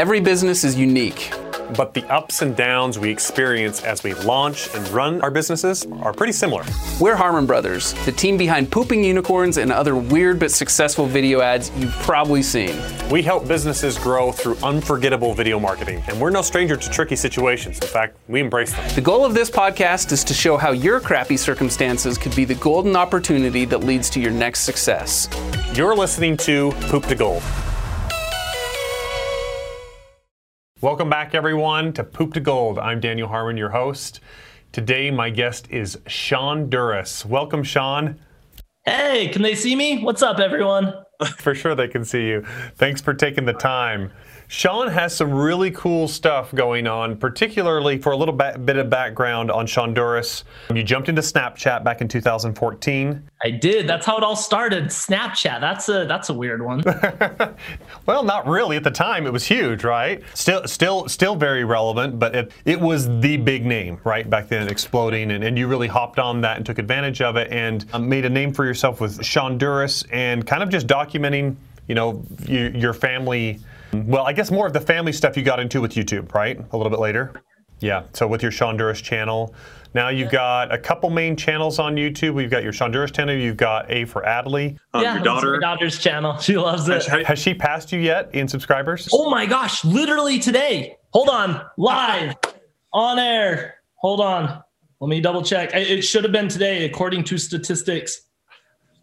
Every business is unique. But the ups and downs we experience as we launch and run our businesses are pretty similar. We're Harmon Brothers, the team behind Pooping Unicorns and other weird but successful video ads you've probably seen. We help businesses grow through unforgettable video marketing, and we're no stranger to tricky situations. In fact, we embrace them. The goal of this podcast is to show how your crappy circumstances could be the golden opportunity that leads to your next success. You're listening to Poop to Gold. Welcome back, everyone, to Poop to Gold. I'm Daniel Harmon, your host. Today, my guest is Shonduras. Welcome, Sean. Hey, can they see me? What's up, everyone? for sure, they can see you. Thanks for taking the time. Sean has some really cool stuff going on, particularly for a little bit of background on Shonduras. You jumped into Snapchat back in 2014. I did. That's how it all started. Snapchat. That's a that's a weird one. well, not really. At the time, it was huge, right? Still, still, still very relevant, but it, it was the big name, right? Back then, exploding, and, and you really hopped on that and took advantage of it and um, made a name for yourself with Shonduras and kind of just documenting, you know, you, your family well, I guess more of the family stuff you got into with YouTube, right? A little bit later. Yeah. So with your Shonduras channel, now you've got a couple main channels on YouTube. We've got your Shonduras channel. You've got A for Adley. Um, yeah, your daughter. my daughter's channel. She loves it. Has, has she passed you yet in subscribers? Oh my gosh! Literally today. Hold on, live, on air. Hold on. Let me double check. It should have been today, according to statistics.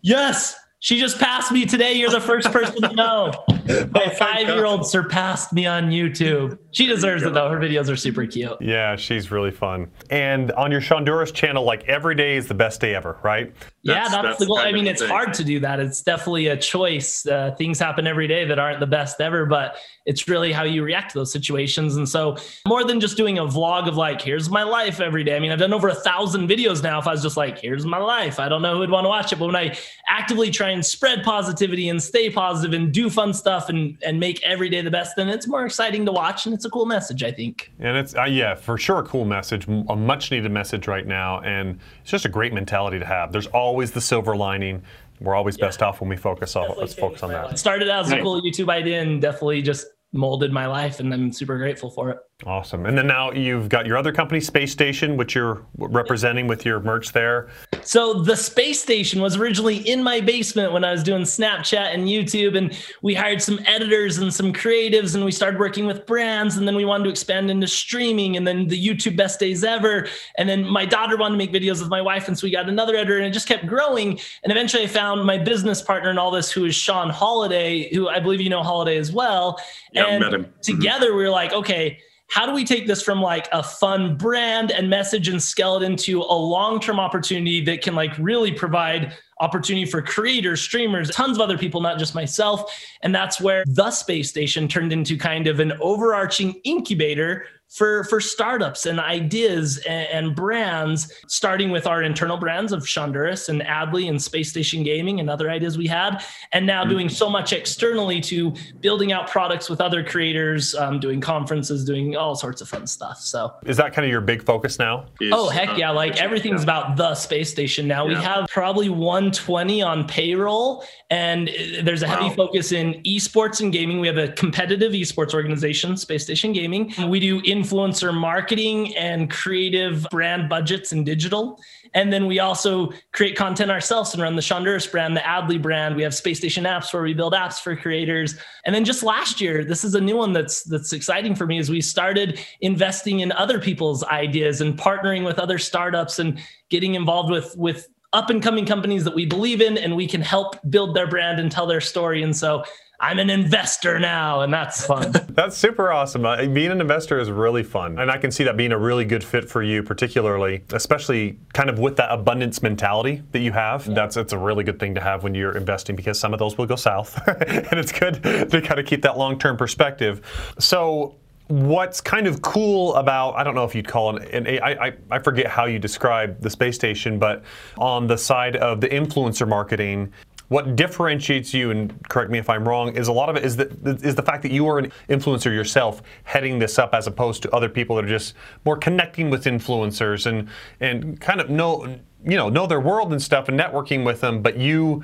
Yes, she just passed me today. You're the first person to know. My five year old surpassed me on YouTube. She deserves it though. Her videos are super cute. Yeah, she's really fun. And on your Shonduras channel, like every day is the best day ever, right? yeah, that's, that's the goal. I mean, it's thing. hard to do that. It's definitely a choice. Uh, things happen every day that aren't the best ever, but it's really how you react to those situations. And so, more than just doing a vlog of like, here's my life every day. I mean, I've done over a thousand videos now. If I was just like, here's my life, I don't know who would want to watch it. But when I actively try and spread positivity and stay positive and do fun stuff and and make every day the best, then it's more exciting to watch and it's a cool message, I think. And it's uh, yeah, for sure, a cool message, a much needed message right now, and it's just a great mentality to have. There's always always the silver lining. We're always yeah. best off when we focus on let's focus on that. It started out as a cool YouTube idea and definitely just molded my life and I'm super grateful for it. Awesome. And then now you've got your other company, Space Station, which you're representing with your merch there. So the Space Station was originally in my basement when I was doing Snapchat and YouTube. And we hired some editors and some creatives and we started working with brands. And then we wanted to expand into streaming and then the YouTube best days ever. And then my daughter wanted to make videos with my wife. And so we got another editor and it just kept growing. And eventually I found my business partner in all this, who is Sean Holiday, who I believe you know Holiday as well. Yeah, and met him. Mm-hmm. together we were like, okay, how do we take this from like a fun brand and message and skeleton to a long-term opportunity that can like really provide opportunity for creators streamers tons of other people not just myself? And that's where the space station turned into kind of an overarching incubator for for startups and ideas and, and, brands, starting with our internal brands of Shonduras and Adley and Space Station Gaming and other ideas we had, and now mm-hmm. doing so much externally to building out products with other creators, um, doing conferences, doing all sorts of fun stuff. So is that kind of your big focus now? oh heck yeah! Like everything's yeah. about the space station now. Yeah. We have probably 120 on payroll, and uh, there's a heavy focus in esports and gaming. We have a competitive esports organization, Space Station Gaming. We do in influencer marketing and creative brand budgets and digital. And then we also create content ourselves and run the Shonduras brand, the Adley brand. We have Space Station apps where we build apps for creators. And then just last year, this is a new one that's that's exciting for me is we started investing in other people's ideas and partnering with other startups and getting involved with with up and coming companies that we believe in and we can help build their brand and tell their story. And so I'm an investor now, and that's fun. that's super awesome. Uh, being an investor is really fun. And I can see that being a really good fit for you, particularly, especially kind of with that abundance mentality that you have. Yeah. That's it's a really good thing to have when you're investing because some of those will go south. and it's good to kind of keep that long term perspective. So, what's kind of cool about I don't know if you'd call it an I, I, I forget how you describe the space station, but on the side of the influencer marketing, what differentiates you, and correct me if I'm wrong, is a lot of it is that is the fact that you are an influencer yourself, heading this up as opposed to other people that are just more connecting with influencers and and kind of know you know know their world and stuff and networking with them, but you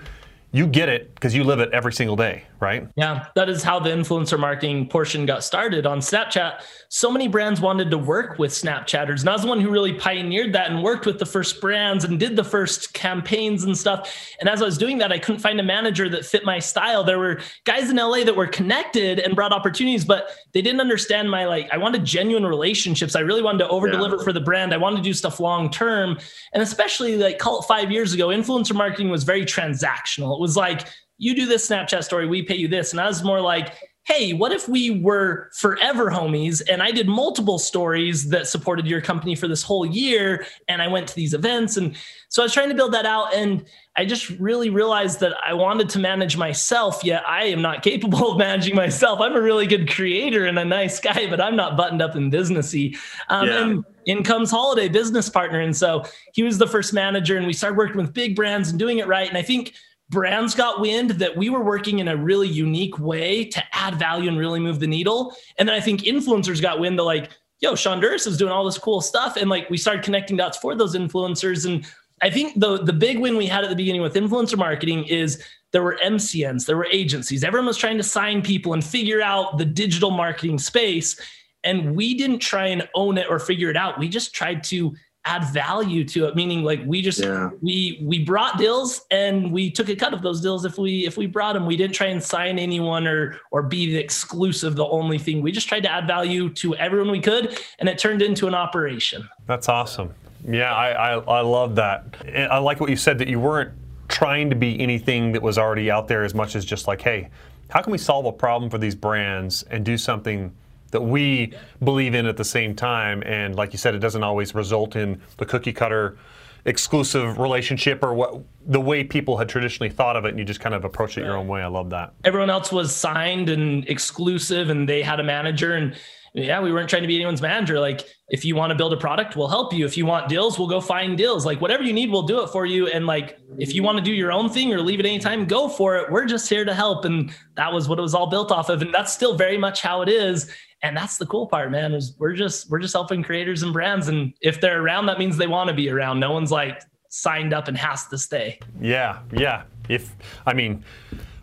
you get it because you live it every single day, right? Yeah, that is how the influencer marketing portion got started on Snapchat. So many brands wanted to work with Snapchatters. And I was the one who really pioneered that and worked with the first brands and did the first campaigns and stuff. And as I was doing that, I couldn't find a manager that fit my style. There were guys in LA that were connected and brought opportunities, but they didn't understand my like, I wanted genuine relationships. I really wanted to over deliver yeah. for the brand. I wanted to do stuff long term. And especially like call it five years ago, influencer marketing was very transactional. Was like, you do this Snapchat story, we pay you this. And I was more like, hey, what if we were forever homies and I did multiple stories that supported your company for this whole year and I went to these events and so I was trying to build that out and I just really realized that I wanted to manage myself yet I am not capable of managing myself. I'm a really good creator and a nice guy but I'm not buttoned up and businessy. Um, yeah. and in comes Holiday business partner and so he was the first manager and we started working with big brands and doing it right and I think brands got wind that we were working in a really unique way to add value and really move the needle. And then I think influencers got wind that like, yo, Shonduras is doing all this cool stuff. And like we started connecting dots for those influencers. And I think the the big win we had at the beginning with influencer marketing is there were MCNs, there were agencies. Everyone was trying to sign people and figure out the digital marketing space. And we didn't try and own it or figure it out. We just tried to add value to it meaning like we just yeah. we we brought deals and we took a cut of those deals if we if we brought them we didn't try and sign anyone or or be the exclusive the only thing. We just tried to add value to everyone we could and it turned into an operation. That's awesome. Yeah i i, I love that. I like what you said that you weren't trying to be anything that was already out there as much as just like hey how can we solve a problem for these brands and do something that we believe in at the same time. And like you said, it doesn't always result in the cookie cutter exclusive relationship or what the way people had traditionally thought of it and you just kind of approach it your own way. I love that. Everyone else was signed and exclusive and they had a manager and yeah, we weren't trying to be anyone's manager. Like, if you want to build a product, we'll help you. If you want deals, we'll go find deals. Like, whatever you need, we'll do it for you. And like, if you want to do your own thing or leave it anytime, go for it. We're just here to help. And that was what it was all built off of. And that's still very much how it is and that's the cool part man is we're just we're just helping creators and brands. And if they're around that means they want to be around. No one's like signed up and has to stay. Yeah yeah. If i mean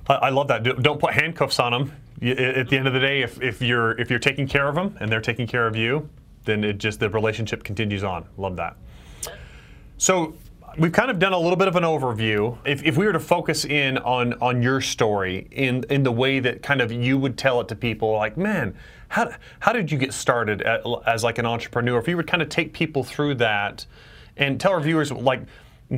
i, I love that. Don't put handcuffs on them at the end of the day if, if you're if you're taking care of them and they're taking care of you then it just the relationship continues on. Love that. So we've kind of done a little bit of an overview. If, if we were to focus in on on your story in in the way that kind of you would tell it to people, like, man, how how did you get started at, as like an entrepreneur? If you would kind of take people through that and tell our viewers, like,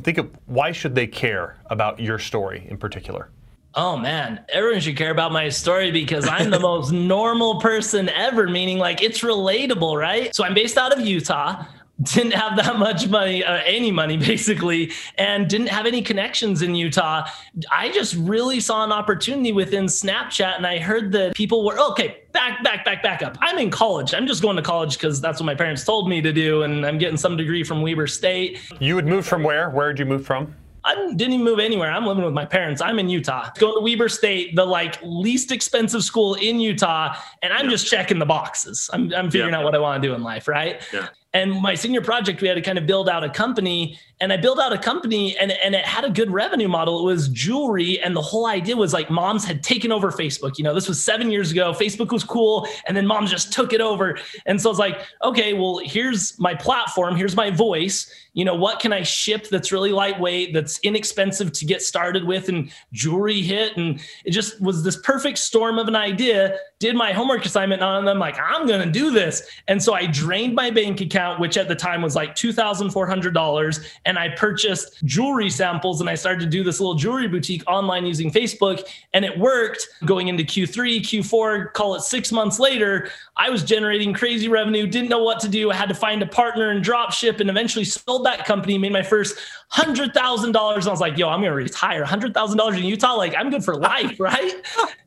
think of why should they care about your story in particular. Oh man, everyone should care about my story because I'm the most normal person ever, meaning like it's relatable, right? So I'm based out of Utah didn't have that much money, uh, any money basically, and didn't have any connections in Utah. I just really saw an opportunity within Snapchat, and I heard that people were okay. Back, back, back, back up. I'm in college. I'm just going to college because that's what my parents told me to do, and I'm getting some degree from Weber State. You would move from where? Where did you move from? I didn't even move anywhere. I'm living with my parents. I'm in Utah. Going to Weber State, the like least expensive school in Utah, and I'm yeah. just checking the boxes. I'm, I'm figuring yeah. out what I want to do in life, right? Yeah. And my senior project, we had to kind of build out a company. And I built out a company and, and it had a good revenue model. It was jewelry. And the whole idea was like moms had taken over Facebook. You know, this was seven years ago. Facebook was cool. And then moms just took it over. And so I was like, okay, well, here's my platform. Here's my voice you know what can i ship that's really lightweight that's inexpensive to get started with and jewelry hit and it just was this perfect storm of an idea did my homework assignment on them like i'm gonna do this and so i drained my bank account which at the time was like $2400 and i purchased jewelry samples and i started to do this little jewelry boutique online using facebook and it worked going into q3 q4 call it six months later i was generating crazy revenue didn't know what to do i had to find a partner and drop ship and eventually sold that company, made my first hundred thousand dollars. And I was like, yo, I'm gonna retire. Hundred thousand dollars in Utah, like I'm good for life, right?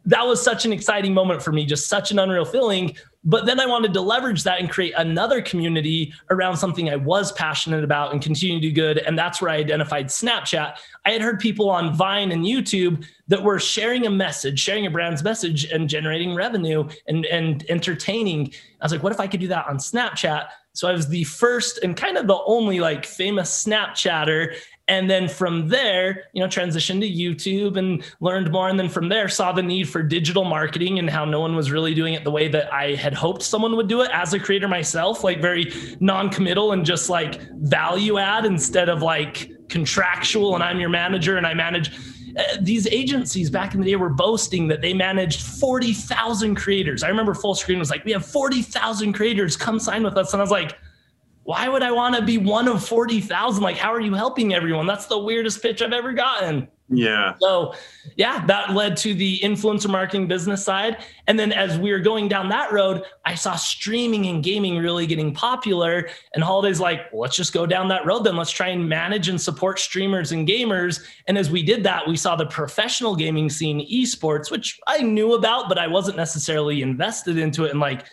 that was such an exciting moment for me, just such an unreal feeling. But then I wanted to leverage that and create another community around something I was passionate about and continue to do good. And that's where I identified Snapchat. I had heard people on Vine and YouTube that were sharing a message, sharing a brand's message and generating revenue and, and entertaining. I was like, what if I could do that on Snapchat? So I was the first and kind of the only like famous Snapchatter. And then from there you know transitioned to youtube and learned more and then from there saw the need for digital marketing and how no one was really doing it the way that i had hoped someone would do it as a creator myself like very non-committal and just like value add instead of like contractual and i'm your manager and i manage uh, these agencies back in the day were boasting that they managed 40,000 creators. I remember Fullscreen was like, we have 40,000 creators, come sign with us. And I was like, why would I want to be one of 40,000? Like, how are you helping everyone? That's the weirdest pitch I've ever gotten. Yeah. So, yeah, that led to the influencer marketing business side. And then as we were going down that road, I saw streaming and gaming really getting popular. And Holiday's like, well, let's just go down that road then. Let's try and manage and support streamers and gamers. And as we did that, we saw the professional gaming scene, esports, which I knew about, but I wasn't necessarily invested into it. And like,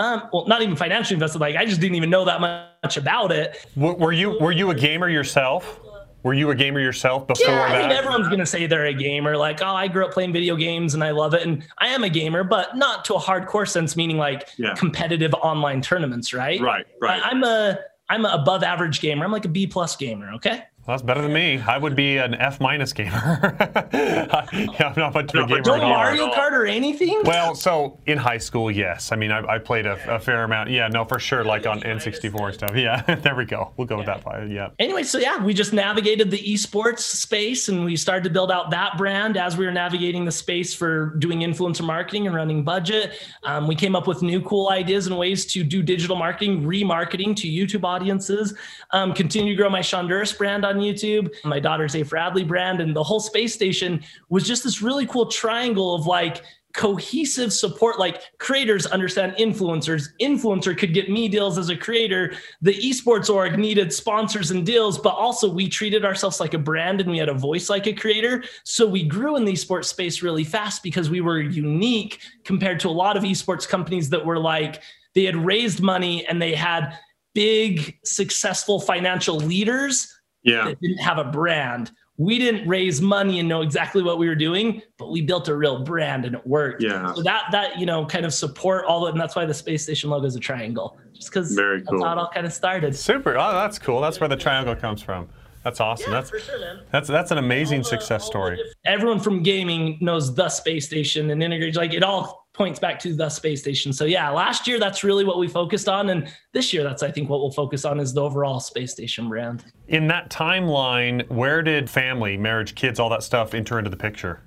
um, well, not even financially invested. Like, I just didn't even know that much about it. Were you were you a gamer yourself? Were you a gamer yourself before yeah, that? I mean, everyone's gonna say they're a gamer. Like, oh, I grew up playing video games and I love it, and I am a gamer, but not to a hardcore sense, meaning like Yeah. competitive online tournaments, right? Right, right. I, I'm a I'm an above average gamer. I'm like a B plus gamer. Okay. Well, that's better than me. I would be an F minus gamer. yeah, I'm not much of a gamer. Don't at all. Mario Kart or anything. Well, so in high school, yes. I mean, I, I played a, a fair amount. Yeah, no, for sure. Like on N64 and stuff. Yeah, there we go. We'll go with that. Yeah. anyway, so yeah, we just navigated the esports space and we started to build out that brand as we were navigating the space for doing influencer marketing and running budget. Um, we came up with new cool ideas and ways to do digital marketing, remarketing to YouTube audiences, um, continue to grow my Shonduras brand on YouTube, my daughter's A. Bradley brand, and the whole space station was just this really cool triangle of like, cohesive support. Like creators understand influencers. Influencer could get me deals as a creator. The esports org needed sponsors and deals but also we treated ourselves like a brand and we had a voice like a creator. So we grew in the esports space really fast because we were unique compared to a lot of esports companies that were like they had raised money and they had big successful financial leaders Yeah. that didn't have a brand. We didn't raise money and know exactly what we were doing, but we built a real brand and it worked. Yeah. So that that you know kind of support all of and that's why the space station logo is a triangle, just because Very that's cool. how it all kind of started. Super. Oh, that's cool. That's where the triangle comes from. That's awesome. that's sure, man. that's that's an amazing success story. Everyone from gaming knows the space station and integrates like it all points back to the space station. So yeah, last year that's really what we focused on, and this year that's I think what we'll focus on is the overall space station brand. In that timeline, where did family, marriage, kids, all that stuff enter into the picture?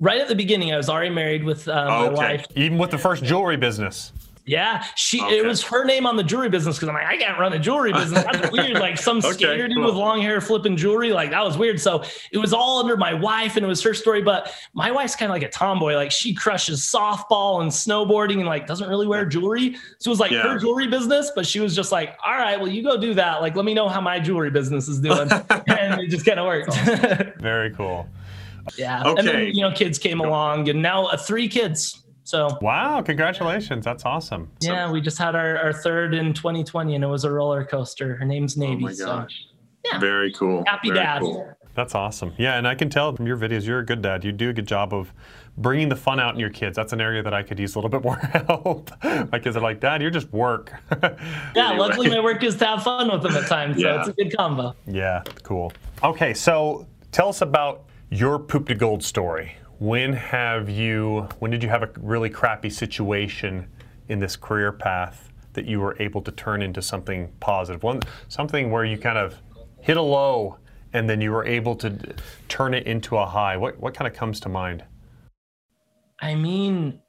Right at the beginning, I was already married with uh, my Okay. wife. Even with the first jewelry business. Yeah, she Okay. it was her name on the jewelry business because I'm like, I can't run a jewelry business. That's weird. Like some Okay, skater dude cool. with long hair flipping jewelry, like that was weird. So it was all under my wife and it was her story. But my wife's kind of like a tomboy. Like she crushes softball and snowboarding and like doesn't really wear jewelry. So it was like Yeah. her jewelry business, but she was just like, All right, well, you go do that. Like, let me know how my jewelry business is doing. and it just kind of worked. Very cool. yeah. And then, Okay. you know, kids came along and now uh, three kids. So Wow, congratulations. That's awesome. Yeah, we just had our, our third in 2020 and it was a roller coaster. Her name's Navy. Oh my so gosh. Yeah. Very cool. happy Very dad. cool. That's awesome. Yeah, and I can tell from your videos you're a good dad. You do a good job of bringing the fun out in your kids. That's an area that I could use a little bit more help. My kids are like, Dad, you're just work. Yeah, Anyway. luckily my work is to have fun with them at times. So Yeah. it's a good combo. yeah, cool. Okay, so tell us about your poop to gold story. When have you, when did you have a really crappy situation in this career path that you were able to turn into something positive? One, something where you kind of hit a low and then you were able to turn it into a high. What, what kind of comes to mind? I mean,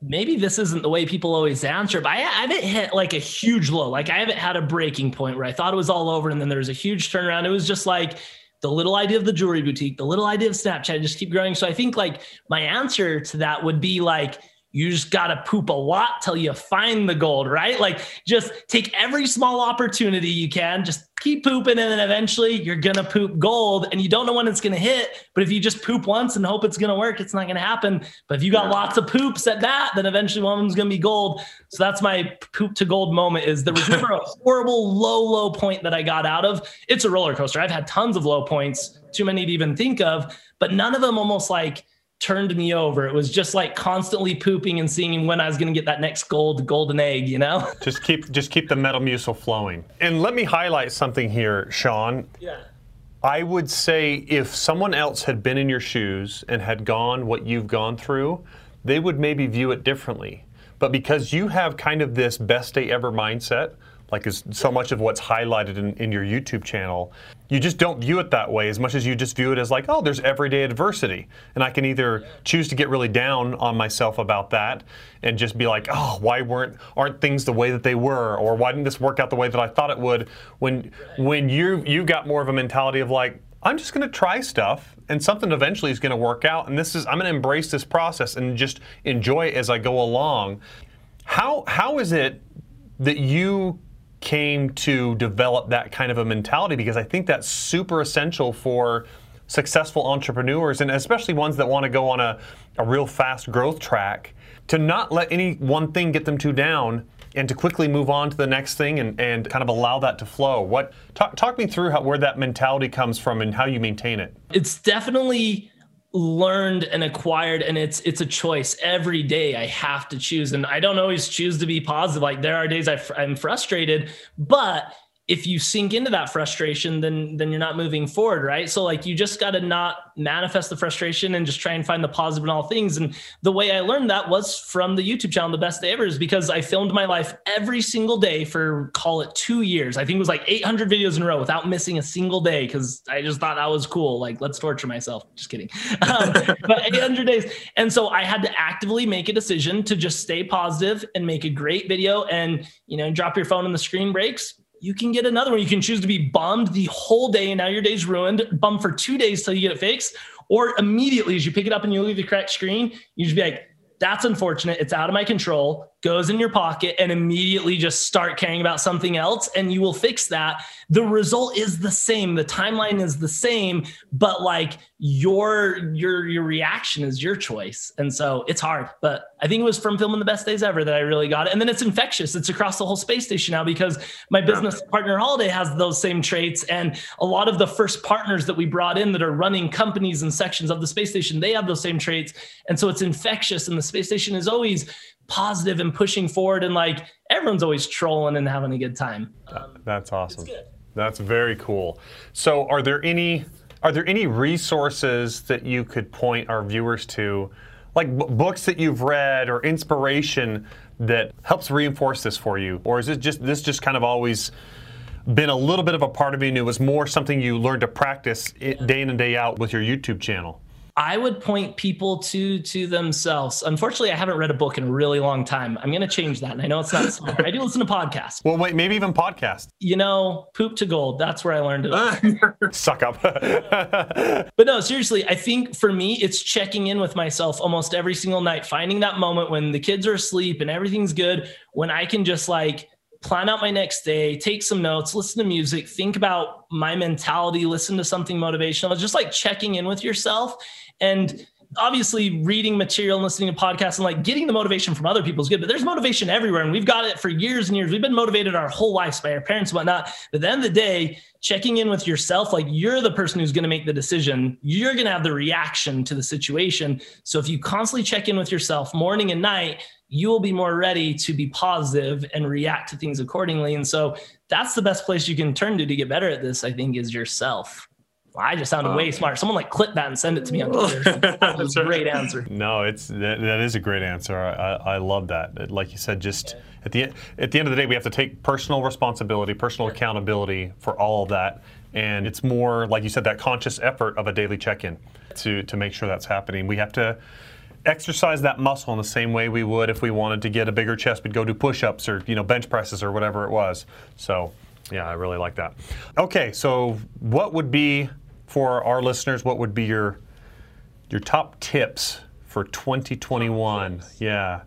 maybe this isn't the way people always answer, but I haven't hit like a huge low. Like I haven't had a breaking point where I thought it was all over and then there was a huge turnaround. It was just like the little idea of the jewelry boutique, the little idea of Snapchat, just keep growing. So I think like my answer to that would be like, you just got to poop a lot till you find the gold, right? Like just take every small opportunity you can, just keep pooping, and then eventually you're going to poop gold and you don't know when it's going to hit. But if you just poop once and hope it's going to work, it's not going to happen. But if you got lots of poops at that, then eventually one of them's going to be gold. So that's my poop to gold moment is there was never a horrible low, low point that I got out of. It's a roller coaster. I've had tons of low points, too many to even think of, but none of them almost like turned me over. It was just like constantly pooping and seeing when I was going to get that next gold golden egg, you know? Just keep just keep the metal Metamucil flowing. And let me highlight something here, Sean. Yeah. I would say if someone else had been in your shoes and had gone what you've gone through, they would maybe view it differently. But because you have kind of this best day ever mindset, like is so much of what's highlighted in, in your YouTube channel, you just don't view it that way as much as you just view it as like, oh, there's everyday adversity. And I can either choose to get really down on myself about that and just be like, oh, why weren't aren't things the way that they were? Or why didn't this work out the way that I thought it would? When when you you got more of a mentality of like, I'm just going to try stuff and something eventually is going to work out and this is I'm going to embrace this process and just enjoy it as I go along. How how is it that you came to develop that kind of a mentality because I think that's super essential for successful entrepreneurs and especially ones that want to go on a, a real fast growth track to not let any one thing get them too down and to quickly move on to the next thing and, and kind of allow that to flow. What talk, talk me through how, where that mentality comes from and how you maintain it. It's definitely learned and acquired and it's it's a choice. Every day i have to choose and i don't always choose to be positive. Like there are days i i'm frustrated but if you sink into that frustration then then you're not moving forward right? So like you just got to not manifest the frustration and just try and find the positive in all things. And the way i learned that was from the youtube channel the best day ever is because i filmed my life every single day for call it two years. I think it was like 800 videos in a row without missing a single day because i just thought that was cool. Like let's torture myself. Just kidding. Um, but 800 days. And so i had to actively make a decision to just stay positive and make a great video and you know drop your phone and the screen breaks you can get another one. You can choose to be bummed the whole day and now your day's ruined, bummed for two days till you get it fixed. Or immediately as you pick it up and you leave the cracked screen, you just be like, that's unfortunate. It's out of my control goes in your pocket and immediately just start caring about something else and you will fix that. The result is the same. The timeline is the same but like your your your reaction is your choice. And so it's hard but i think it was from filming the best days ever that i really got it. And then it's infectious. It's across the whole space station now because my business partner holiday has those same traits. And a lot of the first partners that we brought in that are running companies and sections of the space station they have those same traits. And so it's infectious and the space station is always positive and pushing forward and like everyone's always trolling and having a good time. Um, That's awesome. That's very cool. So are there any are there any resources that you could point our viewers to like books that you've read or inspiration that helps reinforce this for you or is it just this just kind of always been a little bit of a part of you and it was more something you learned to practice day in and day out with your YouTube channel? I would point people to to themselves. Unfortunately, I haven't read a book in a really long time. I'm going to change that. And I know it's not smart. I do listen to podcasts. Well, wait, maybe even podcast. You know, poop to gold. That's where I learned it. Suck up. but no, seriously, I think for me, it's checking in with myself almost every single night, finding that moment when the kids are asleep and everything's good, when I can just like plan out my next day, take some notes, listen to music, think about my mentality, listen to something motivational, just like checking in with yourself and obviously reading material and listening to podcasts and like getting the motivation from other people is good, but there's motivation everywhere. And we've got it for years and years. We've been motivated our whole lives by our parents and whatnot. But at the end of the day, checking in with yourself, like you're the person who's going to make the decision. You're going to have the reaction to the situation. So if you constantly check in with yourself morning and night, you will be more ready to be positive and react to things accordingly. And so that's the best place you can turn to to get better at this, I think, is yourself. I just sounded um, way smart. Someone like clip that and send it to me on Twitter. That's a great answer. No, it's that, that is a great answer. I, I love that. Like you said, just yeah. at the at the end of the day, we have to take personal responsibility, personal yeah. accountability for all of that, and it's more like you said that conscious effort of a daily check-in to to make sure that's happening. We have to exercise that muscle in the same way we would if we wanted to get a bigger chest. We'd go do push-ups or you know bench presses or whatever it was. So. Yeah, I really like that. Okay, so what would be for our listeners, what would be your your top tips for 2021? Yeah.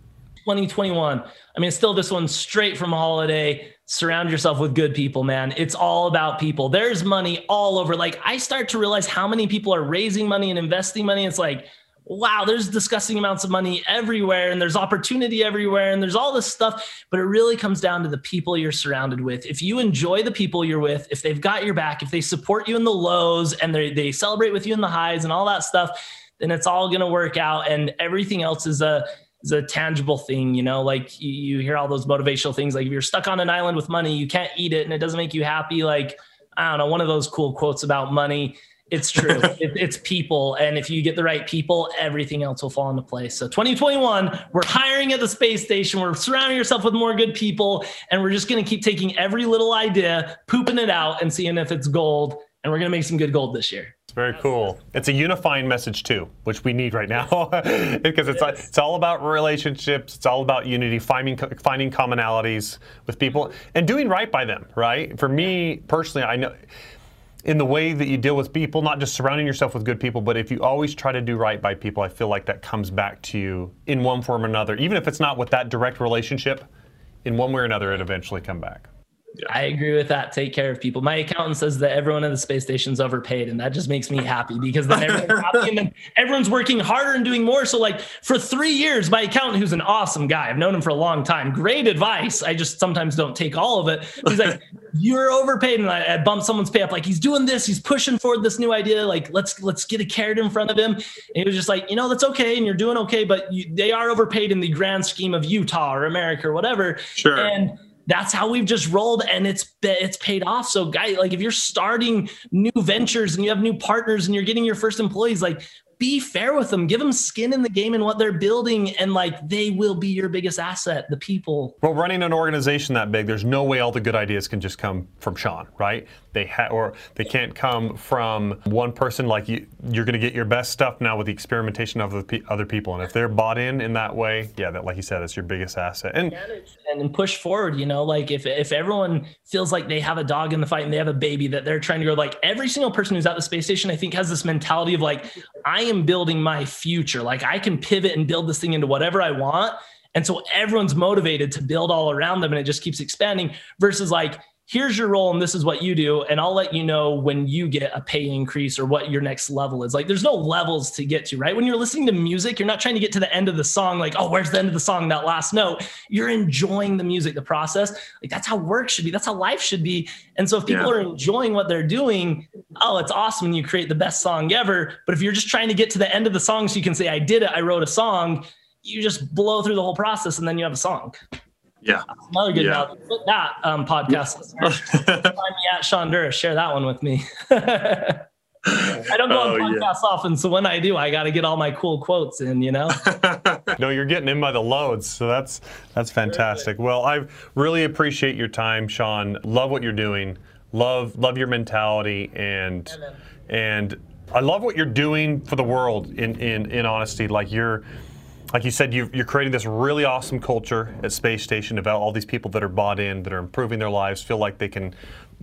2021. I mean, still this one straight from holiday. Surround yourself with good people, man. It's all about people. There's money all over. Like I start to realize how many people are raising money and investing money. It's like, wow, there's disgusting amounts of money everywhere and there's opportunity everywhere and there's all this stuff. But it really comes down to the people you're surrounded with. If you enjoy the people you're with, if they've got your back, if they support you in the lows and they, they celebrate with you in the highs and all that stuff, then it's all going to work out. And everything else is a, is a tangible thing, you know, like you, you hear all those motivational things. Like if you're stuck on an island with money, you can't eat it and it doesn't make you happy. Like, I don't know, one of those cool quotes about money. It's true. it, it's people. And if you get the right people, everything else will fall into place. So 2021, we're hiring at the space station. We're surrounding yourself with more good people. And we're just going to keep taking every little idea, pooping it out, and seeing if it's gold. And we're going to make some good gold this year. It's very cool. It's a unifying message too, which we need right now, because it's yes. it's all about relationships. It's all about unity, finding finding commonalities with people, and doing right by them. Right. For me personally, I know in the way that you deal with people, not just surrounding yourself with good people, but if you always try to do right by people, I feel like that comes back to you in one form or another. Even if it's not with that direct relationship, in one way or another, it eventually come back. I agree with that. Take care of people. My accountant says that everyone in the space station is overpaid, and that just makes me happy because then everyone's happy and then everyone's working harder and doing more. So, like for three years, my accountant, who's an awesome guy, I've known him for a long time, great advice. I just sometimes don't take all of it. He's like, "You're overpaid," and I, I bump someone's pay up. Like he's doing this, he's pushing forward this new idea. Like let's let's get a carrot in front of him. And he was just like, you know, that's okay, and you're doing okay, but you, they are overpaid in the grand scheme of Utah or America or whatever. Sure. And that's how we've just rolled and it's it's paid off. So guy like if you're starting new ventures and you have new partners and you're getting your first employees like be fair with them. Give them skin in the game and what they're building and like they will be your biggest asset the people. Well running an organization that big there's no way all the good ideas can just come from sean right? They ha- or they can't come from one person like you you're going to get your best stuff now with the experimentation of the pe- other people. And if they're bought in in that way yeah that like you said it's your biggest asset. And and push forward you know? Like if if everyone feels like they have a dog in the fight and they have a baby that they're trying to grow like every single person who's at the space station i think has this mentality of like i am building my future. Like i can pivot and build this thing into whatever i want. And so everyone's motivated to build all around them and it just keeps expanding versus like here's your role and this is what you do and i'll let you know when you get a pay increase or what your next level is. Like there's no levels to get to right? When you're listening to music you're not trying to get to the end of the song like oh where's the end of the song that last note? You're enjoying the music the process. Like that's how work should be. That's how life should be. And so if people yeah. are enjoying what they're doing oh it's awesome when you create the best song ever but if you're just trying to get to the end of the song so you can say i did it i wrote a song you just blow through the whole process and then you have a song yeah. Another good yeah. that um, podcast. Find me at Shonduras. Share that one with me. I don't go oh, on podcasts yeah. often, so when I do, I got to get all my cool quotes in. You know. no, you're getting in by the loads, so that's that's fantastic. Well, I really appreciate your time, Sean. Love what you're doing. Love love your mentality and and I love what you're doing for the world. In in in honesty, like you're like you said, you are creating this really awesome culture at Space Station about all these people that are bought in, that are improving their lives, feel like they can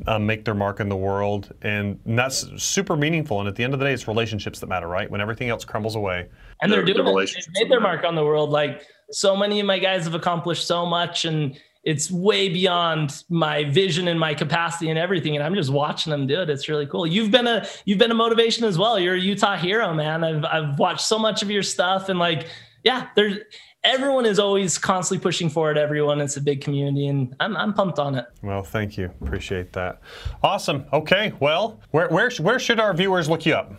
uh, make their mark in the world, and, and, that's super meaningful. And at the end of the day, it's relationships that matter, right? When everything else crumbles away, and they're doing the it. They've made their mark on the world. Like so many of my guys have accomplished so much, and it's way beyond my vision and my capacity and everything and i'm just watching them do it it's really cool you've been a you've been a motivation as well you're a utah hero man i've, I've watched so much of your stuff and like yeah, there's everyone is always constantly pushing forward. Everyone, it's a big community, and I'm, I'm pumped on it. Well, thank you, appreciate that. Awesome. Okay, well, where where where should our viewers look you up?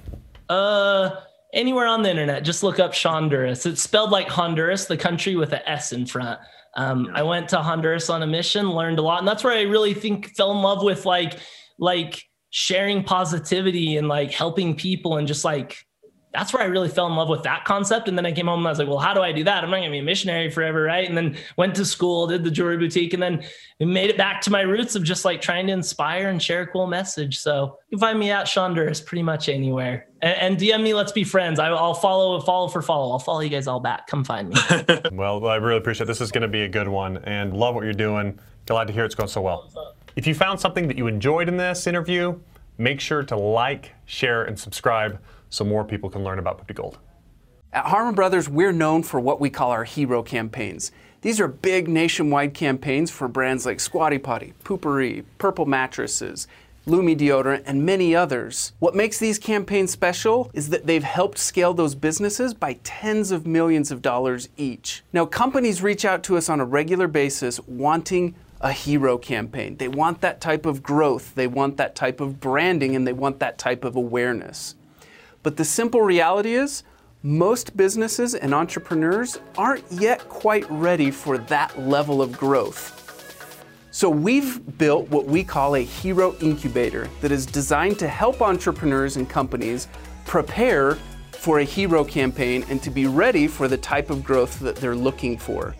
Uh, anywhere on the internet, just look up Shonduras. It's spelled like Honduras, the country with a S in front. Um, I went to Honduras on a mission, learned a lot, and that's where I really think fell in love with like like sharing positivity and like helping people and just like that's where I really fell in love with that concept. And then I came home and I was like, well, how do I do that? I'm not going to be a missionary forever, right? And then went to school, did the jewelry boutique, and then made it back to my roots of just like trying to inspire and share a cool message. So you can find me at Shonduras pretty much anywhere. And, and DM me, let's be friends. I, will follow, follow for follow. I'll follow you guys all back. Come find me. well, I really appreciate it. This is going to be a good one and love what you're doing. Glad to hear it's going so well. If you found something that you enjoyed in this interview, make sure to like, share, and subscribe so more people can learn about Poop Gold. At Harmon Brothers, we're known for what we call our hero campaigns. These are big nationwide campaigns for brands like Squatty Potty, Poo-Pourri, Purple Mattresses, Lume Deodorant, and many others. What makes these campaigns special is that they've helped scale those businesses by tens of millions of dollars each. Now, companies reach out to us on a regular basis wanting a hero campaign. They want that type of growth, they want that type of branding, and they want that type of awareness. But the simple reality is, most businesses and entrepreneurs aren't yet quite ready for that level of growth. So we've built what we call a hero incubator that is designed to help entrepreneurs and companies prepare for a hero campaign and to be ready for the type of growth that they're looking for.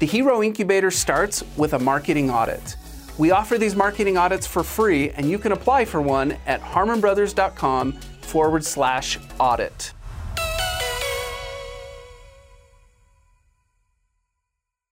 The Hero Incubator starts with a marketing audit. We offer these marketing audits for free, and you can apply for one at harmonbrothers.com forward slash audit.